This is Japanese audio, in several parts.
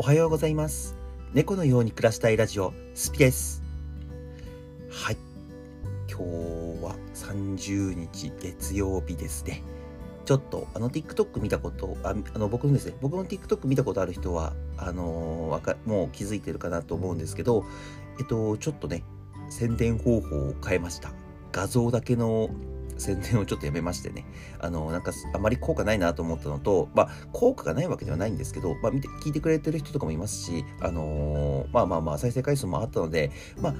おはようございます。猫のように暮らしたいラジオ、スピです。はい。今日は30日月曜日ですね。ちょっと、あの TikTok 見たこと、ああの僕のですね、僕の TikTok 見たことある人は、あのわかもう気づいてるかなと思うんですけど、えっと、ちょっとね、宣伝方法を変えました。画像だけの宣伝をちょっとやめましてね。あの、なんか、あまり効果ないなと思ったのと、まあ、効果がないわけではないんですけど、まあ、見て、聞いてくれてる人とかもいますし、あのーまあまあまあ、再生回数もあったので、まあ、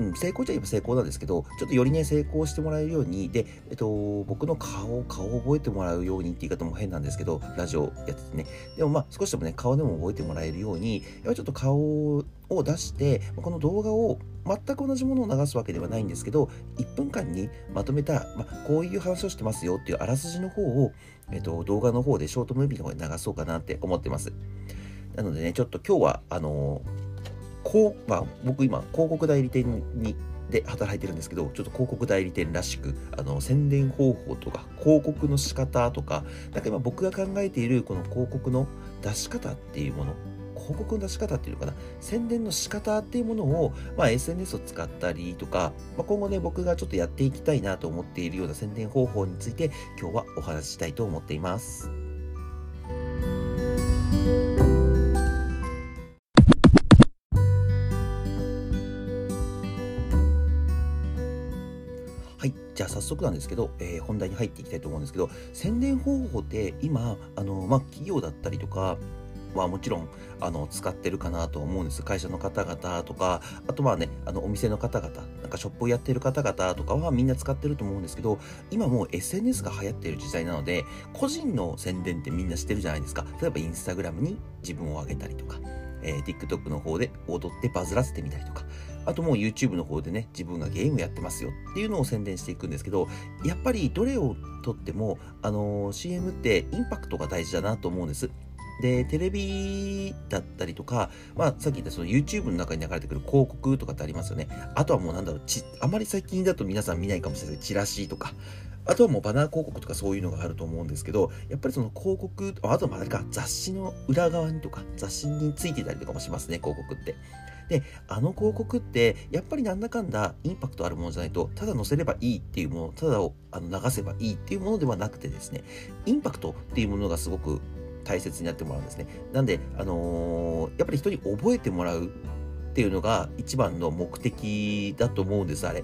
うん、成功じゃ言えば成功なんですけど、ちょっとよりね、成功してもらえるように、で、えっと、僕の顔、顔を覚えてもらうようにって言い方も変なんですけど、ラジオやっててね。でもまあ、少しでもね、顔でも覚えてもらえるように、やっぱちょっと顔を出して、この動画を全く同じものを流すわけではないんですけど、1分間にまとめた、まあ、こういう話をしてますよっていうあらすじの方を、えっと、動画の方でショートムービーの方で流そうかなって思ってます。なのでね、ちょっと今日は、あのこう、まあ、僕今、広告代理店に、で働いてるんですけど、ちょっと広告代理店らしく、あの、宣伝方法とか、広告の仕方とか、なんか今僕が考えているこの広告の出し方っていうもの、広告の出し方っていうのかな？宣伝の仕方っていうものを、まあ、SNS を使ったりとか、まあ、今後ね僕がちょっとやっていきたいなと思っているような宣伝方法について今日はお話ししたいと思っています。はい。じゃあ早速なんですけど、えー本題に入っていきたいと思うんですけど、宣伝方法って今、あの、まあ、企業だったりとか、はもちろんあの使ってるかなと思うんです。会社の方々とかあとまあねあのお店の方々なんかショップをやってる方々とかはみんな使ってると思うんですけど今もう SNS が流行ってる時代なので個人の宣伝ってみんなしてるじゃないですか。例えばインスタグラムに自分を上げたりとか、えー TikTok の方で踊ってバズらせてみたりとかあともう YouTube の方でね自分がゲームやってますよっていうのを宣伝していくんですけどやっぱりどれをとってもあのー CM ってインパクトが大事だなと思うんです。で、テレビだったりとか、まあ、さっき言ったその YouTube の中に流れてくる広告とかってありますよね。あとはもうなんだろう、ち、あまり最近だと皆さん見ないかもしれない、チラシとか、あとはもうバナー広告とかそういうのがあると思うんですけど、やっぱりその広告、あとはあれか、雑誌の裏側にとか、雑誌についてたりとかもしますね、広告って。で、あの広告って、やっぱりなんだかんだインパクトあるものじゃないと、ただ載せればいいっていうもの、ただをあの流せばいいっていうものではなくてですね、インパクトっていうものがすごく大切になってもらうんですね。なんで、あのーやっぱり人に覚えてもらうっていうのが一番の目的だと思うんです、あれ。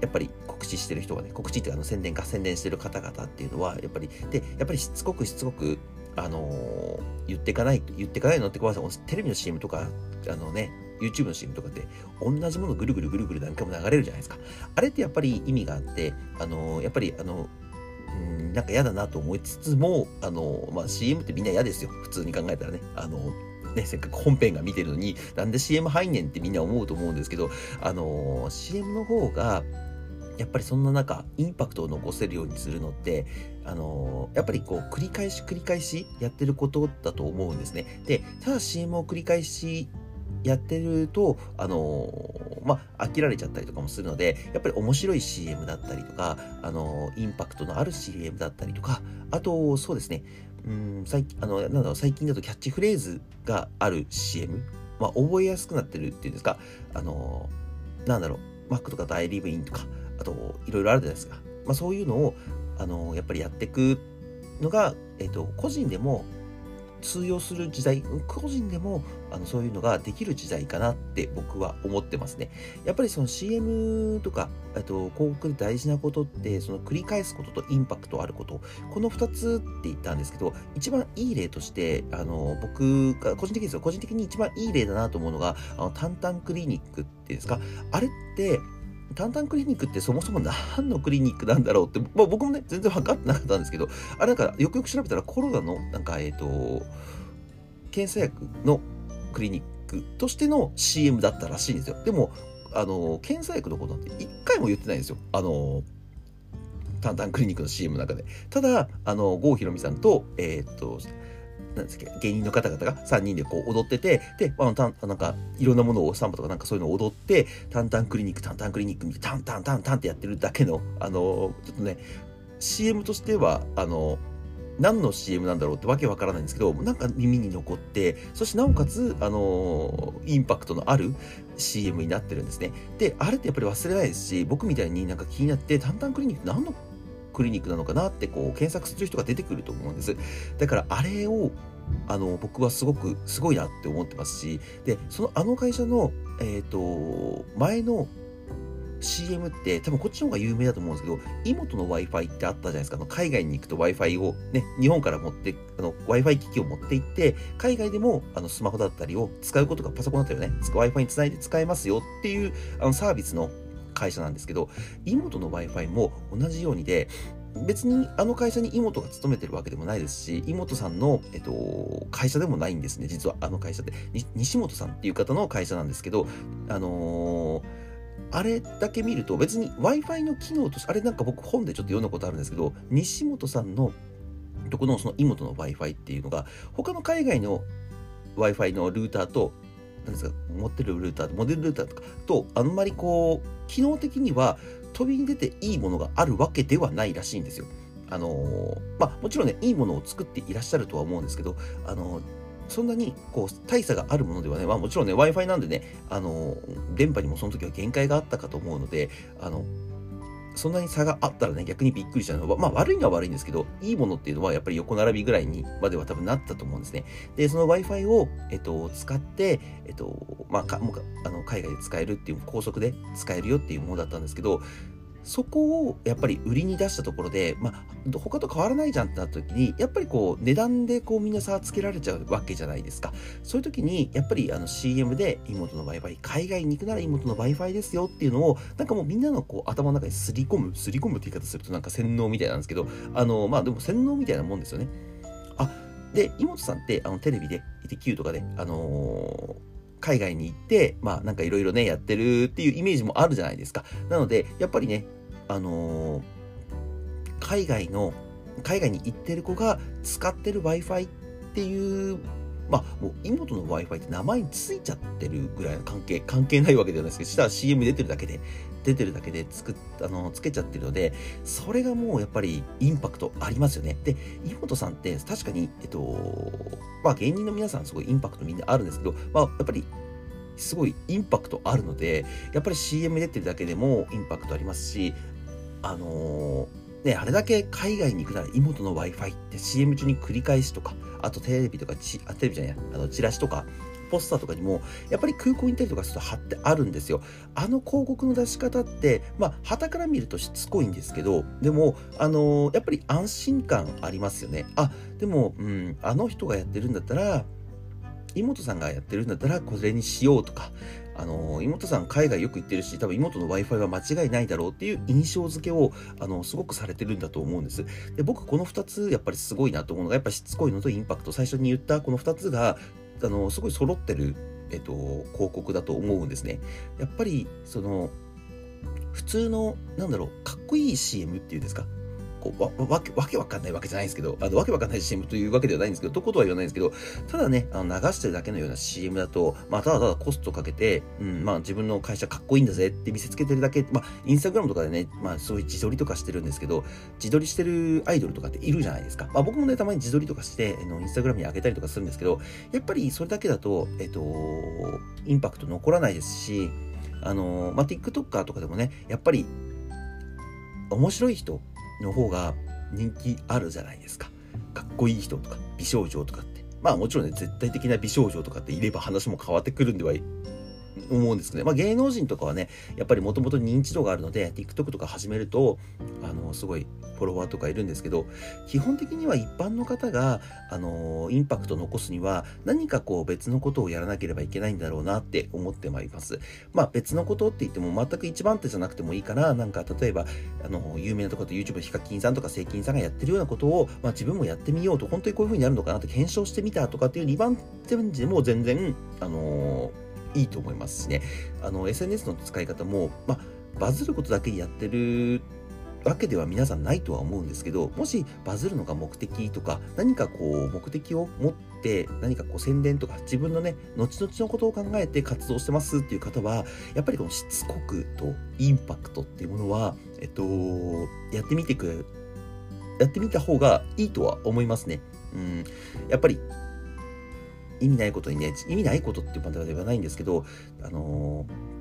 やっぱり告知してる人がね、告知っていうかあの宣伝か宣伝してる方々っていうのは、やっぱり、で、やっぱりしつこくしつこく、あのー言っていかない、言っていかないのってごめんなさい、テレビの CM とか、あのね、YouTube の CM とかって、同じものぐるぐるぐるぐる何回も流れるじゃないですか。あれってやっぱり意味があって、あのーやっぱり、あの、なんか嫌だなと思いつつも、あの、まあ、CM ってみんな嫌ですよ。普通に考えたらね。あの、ね、せっかく本編が見てるのに、なんで CM 入んねんってみんな思うと思うんですけど、あの、CM の方が、やっぱりそんな中、インパクトを残せるようにするのって、あのやっぱりこう、繰り返し繰り返しやってることだと思うんですね。で、ただ CM を繰り返しやってると、あのまあ、飽きられちゃったりとかもするので、やっぱり面白い CM だったりとか、あのインパクトのある CM だったりとか、あと、そうですね、うん、最近、あの、なんだろう、最近だとキャッチフレーズがある CM、まあ、覚えやすくなってるっていうんですか、あのなんだろう、マックとか大リブインとか、あと、いろいろあるじゃないですか。まあ、そういうのを、あのやっぱりやっていくのが、えっ、と、個人でも通用する時代、個人でもあのそういうのができる時代かなって僕は思ってますね。やっぱりその CM とか、えっと、広告で大事なことって、その繰り返すこととインパクトあること、この2つって言ったんですけど、一番いい例として、あの、僕が個人的ですよ、個人的に一番いい例だなと思うのが、あの、タンタンクリニックっていうんですか、あれって、タンタンクリニックってそもそも何のクリニックなんだろうって、まあ、僕もね、全然分かってなかったんですけど、あれなんか、よくよく調べたらコロナの、なんか、えっ、と、検査薬のクリニックとしての CM だったらしいんですよ。でも、あの、検査薬のことなんて一回も言ってないんですよ。あの、タンタンクリニックの CM の中で。ただ、あの、郷ひろみさんと、えーっと、なんですっけ、芸人の方々が3人でこう踊ってて、で、あの、たんなんか、いろんなものを、サンバとかなんかそういうのを踊って、タンタンクリニック、タンタンクリニックみたいな、タンタンタンタンってやってるだけの、あの、ちょっとね、CM としては、あの、何の CM なんだろうってわけわからないんですけど、なんか耳に残って、そしてなおかつ、あのー、インパクトのある CM になってるんですね。で、あれってやっぱり忘れないですし、僕みたいになんか気になって、タンタンクリニック何のクリニックなのかなってこう検索する人が出てくると思うんです。だからあれをあの僕はすごくすごいなって思ってますしでそのあの会社の、えーと、前の CM って多分こっちの方が有名だと思うんですけど、妹の Wi-Fi ってあったじゃないですか。あの海外に行くと Wi-Fi をね、日本から持って、あの Wi-Fi 機器を持って行って、海外でもあのスマホだったりを使うことがパソコンだったりね、Wi-Fi につないで使えますよっていうあのサービスの会社なんですけど、妹の Wi-Fi も同じようにで、別にあの会社に妹が勤めてるわけでもないですし、妹さんの、えっと、会社でもないんですね、実はあの会社って。西本さんっていう方の会社なんですけど、あのー、あれだけ見ると別に Wi-Fi の機能として、あれなんか僕本でちょっと読んだことあるんですけど、西本さんのとこのその妹の Wi-Fi っていうのが、他の海外の Wi-Fi のルーターと、何ですか、持ってるルーター、モデルルーターとかと、あんまりこう、機能的には飛びに出ていいものがあるわけではないらしいんですよ。あのー、まあ、もちろんね、いいものを作っていらっしゃるとは思うんですけど、あのー、そんなにこう大差があるものではね、まあ、もちろんね、Wi-Fi なんでね、あの、電波にもその時は限界があったかと思うので、あの、そんなに差があったらね、逆にびっくりしたのは、まあ悪いのは悪いんですけど、いいものっていうのはやっぱり横並びぐらいにまでは多分なったと思うんですね。で、その Wi-Fi を、えっと、使って、えっと、まあ、かもあの海外で使えるっていう、高速で使えるよっていうものだったんですけど、そこをやっぱり売りに出したところで、まあ、他と変わらないじゃんってなった時に、やっぱりこう、値段でこうみんな差つけられちゃうわけじゃないですか。そういう時に、やっぱりあの CM で妹の Wi-Fi、海外に行くなら妹の Wi-Fi ですよっていうのを、なんかもうみんなのこう頭の中にすり込む、すり込むって言い方するとなんか洗脳みたいなんですけど、あの、まあでも洗脳みたいなもんですよね。あ、で、妹さんってあのテレビで、いて Q とかで、あのー海外に行って、まあなんかいろいろね、やってるっていうイメージもあるじゃないですか。なので、やっぱりね、あのー、海外の、海外に行ってる子が使ってる Wi-Fi っていうまあ、もう妹の Wi-Fi って名前についちゃってるぐらいの関係、関係ないわけじゃないですけど、したら CM 出てるだけで、出てるだけで作っ、あの、つけちゃってるので、それがもうやっぱりインパクトありますよね。で、妹さんって確かに、えっと、まあ芸人の皆さんすごいインパクトみんなあるんですけど、まあやっぱりすごいインパクトあるので、やっぱり CM 出てるだけでもインパクトありますし、あのーね、あれだけ海外に行くなら妹の Wi-Fi って CM 中に繰り返しとか、あとテレビとかち、あ、テレビじゃないあの、チラシとか、ポスターとかにも、やっぱり空港に行ったりとかすると貼ってあるんですよ。あの広告の出し方って、まあ、旗から見るとしつこいんですけど、でも、あのー、やっぱり安心感ありますよね。あ、でも、うん、あの人がやってるんだったら、妹さんがやってるんだったらこれにしようとか、あの、妹さん海外よく行ってるし、多分妹の Wi-Fi は間違いないだろうっていう印象付けを、あの、すごくされてるんだと思うんです。で、僕この2つやっぱりすごいなと思うのが、やっぱしつこいのとインパクト、最初に言ったこの2つが、あの、すごい揃ってる、えっと、広告だと思うんですね。やっぱり、その、普通の、なんだろう、かっこいい CM っていうんですか？こうわわけわけわかんないわけじゃないんですけど、あのわけわかんない CM というわけではないんですけど、どことは言わないんですけど、ただね、あの流してるだけのような CM だと、まあ、ただただコストかけて、うん、まあ、自分の会社かっこいいんだぜって見せつけてるだけ、まあ、インスタグラムとかでね、まあ、そういう自撮りとかしてるんですけど、自撮りしてるアイドルとかっているじゃないですか。まあ、僕もね、たまに自撮りとかして、あのインスタグラムに上げたりとかするんですけど、やっぱりそれだけだと、えっと、インパクト残らないですし、あの、まあ、TikToker とかでもね、やっぱり、面白い人の方が人気あるじゃないですか。かっこいい人とか美少女とかって。まあもちろんね、絶対的な美少女とかっていれば話も変わってくるんでは思うんですけどね。まあ芸能人とかはね、やっぱりもともと認知度があるので、TikTok とか始めると、あの、すごいフォロワーとかいるんですけど、基本的には一般の方が、あの、インパクト残すには、何かこう別のことをやらなければいけないんだろうなって思ってまいります。まあ別のことって言っても全く一番手じゃなくてもいいから、なんか例えば、あの、有名なところで YouTube ヒカキンさんとかセイキンさんがやってるようなことを、まあ自分もやってみようと、本当にこういう風になるのかなって検証してみたとかっていう2番手でも全然、あのいいと思いますしね。あの、SNS の使い方も、まあ、バズることだけやってるわけでは皆さんないとは思うんですけど、もしバズるのが目的とか、何かこう、目的を持って、何かこう宣伝とか、自分のね、後々のことを考えて活動してますっていう方は、やっぱりこのしつこくとインパクトっていうものは、えっと、やってみてくやってみた方がいいとは思いますね。うん、やっぱり意味ないことにね、意味ないことっていうまではないんですけど、あのー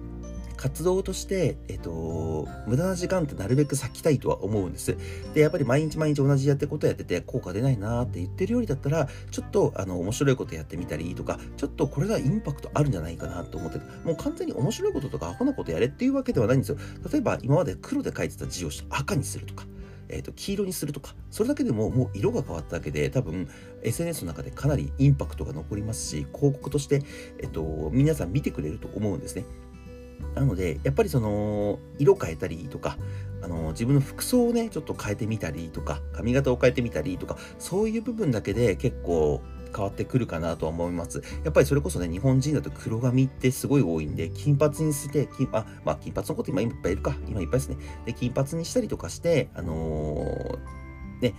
活動として、えっと、無駄な時間ってなるべく避きたいとは思うんです。で、やっぱり毎日毎日同じやってることやってて、効果出ないなって言ってるよりだったら、ちょっと、あの、面白いことやってみたりとか、ちょっとこれがインパクトあるんじゃないかなと思ってもう完全に面白いこととかアホなことやれっていうわけではないんですよ。例えば、今まで黒で書いてた字を赤にするとか、えーと、黄色にするとかそれだけでももう色が変わっただけで多分 SNS の中でかなりインパクトが残りますし広告として、えーと皆さん見てくれると思うんですね。なので、やっぱりその、色変えたりとか、あの、自分の服装をね、ちょっと変えてみたりとか、髪型を変えてみたりとか、そういう部分だけで結構変わってくるかなと思います。やっぱりそれこそね、日本人だと黒髪ってすごい多いんで、金髪にして、金あ、まあ金髪のこと今いっぱいいるか。今いっぱいですね。で、金髪にしたりとかして、あのー、ね、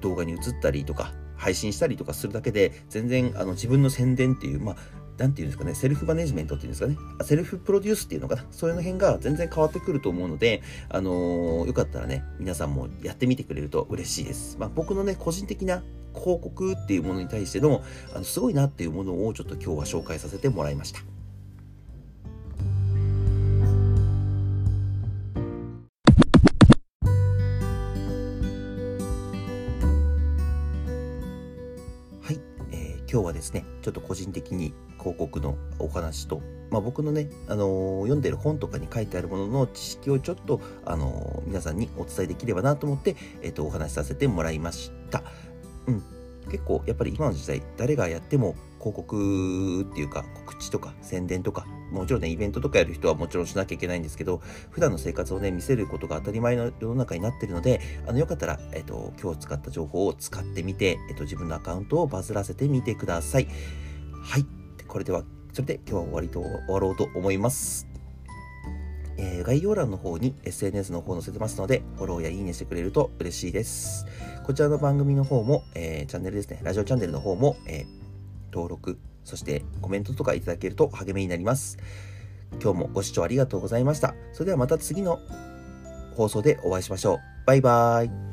動画に映ったりとか、配信したりとかするだけで、全然あの自分の宣伝っていう、まあ、なんていうんですかね、セルフマネジメントっていうんですかね、セルフプロデュースっていうのかな、そういうの辺が全然変わってくると思うので、あのー、よかったらね、皆さんもやってみてくれると嬉しいです。まあ、僕のね、個人的な広告っていうものに対しての、あのすごいなっていうものをちょっと今日は紹介させてもらいました。今日はですね、ちょっと個人的に広告のお話と、まあ、僕のね、あのー、読んでる本とかに書いてあるものの知識をちょっと、あのー、皆さんにお伝えできればなと思って、えっ、と、お話しさせてもらいました。うん。結構、やっぱり今の時代、誰がやっても広告っていうか、告知とか宣伝とか、もちろんね、イベントとかやる人はもちろんしなきゃいけないんですけど、普段の生活をね、見せることが当たり前の世の中になってるので、あの、よかったら、えっ、と、今日使った情報を使ってみて、えっ、と、自分のアカウントをバズらせてみてください。はい。これでは、それで今日は終わりと、終わろうと思います。えー、概要欄の方に SNS の方載せてますので、フォローやいいねしてくれると嬉しいです。こちらの番組の方も、えー、チャンネルですね、ラジオチャンネルの方も、えー、登録、そしてコメントとかいただけると励みになります。今日もご視聴ありがとうございました。それではまた次の放送でお会いしましょう。バイバーイ。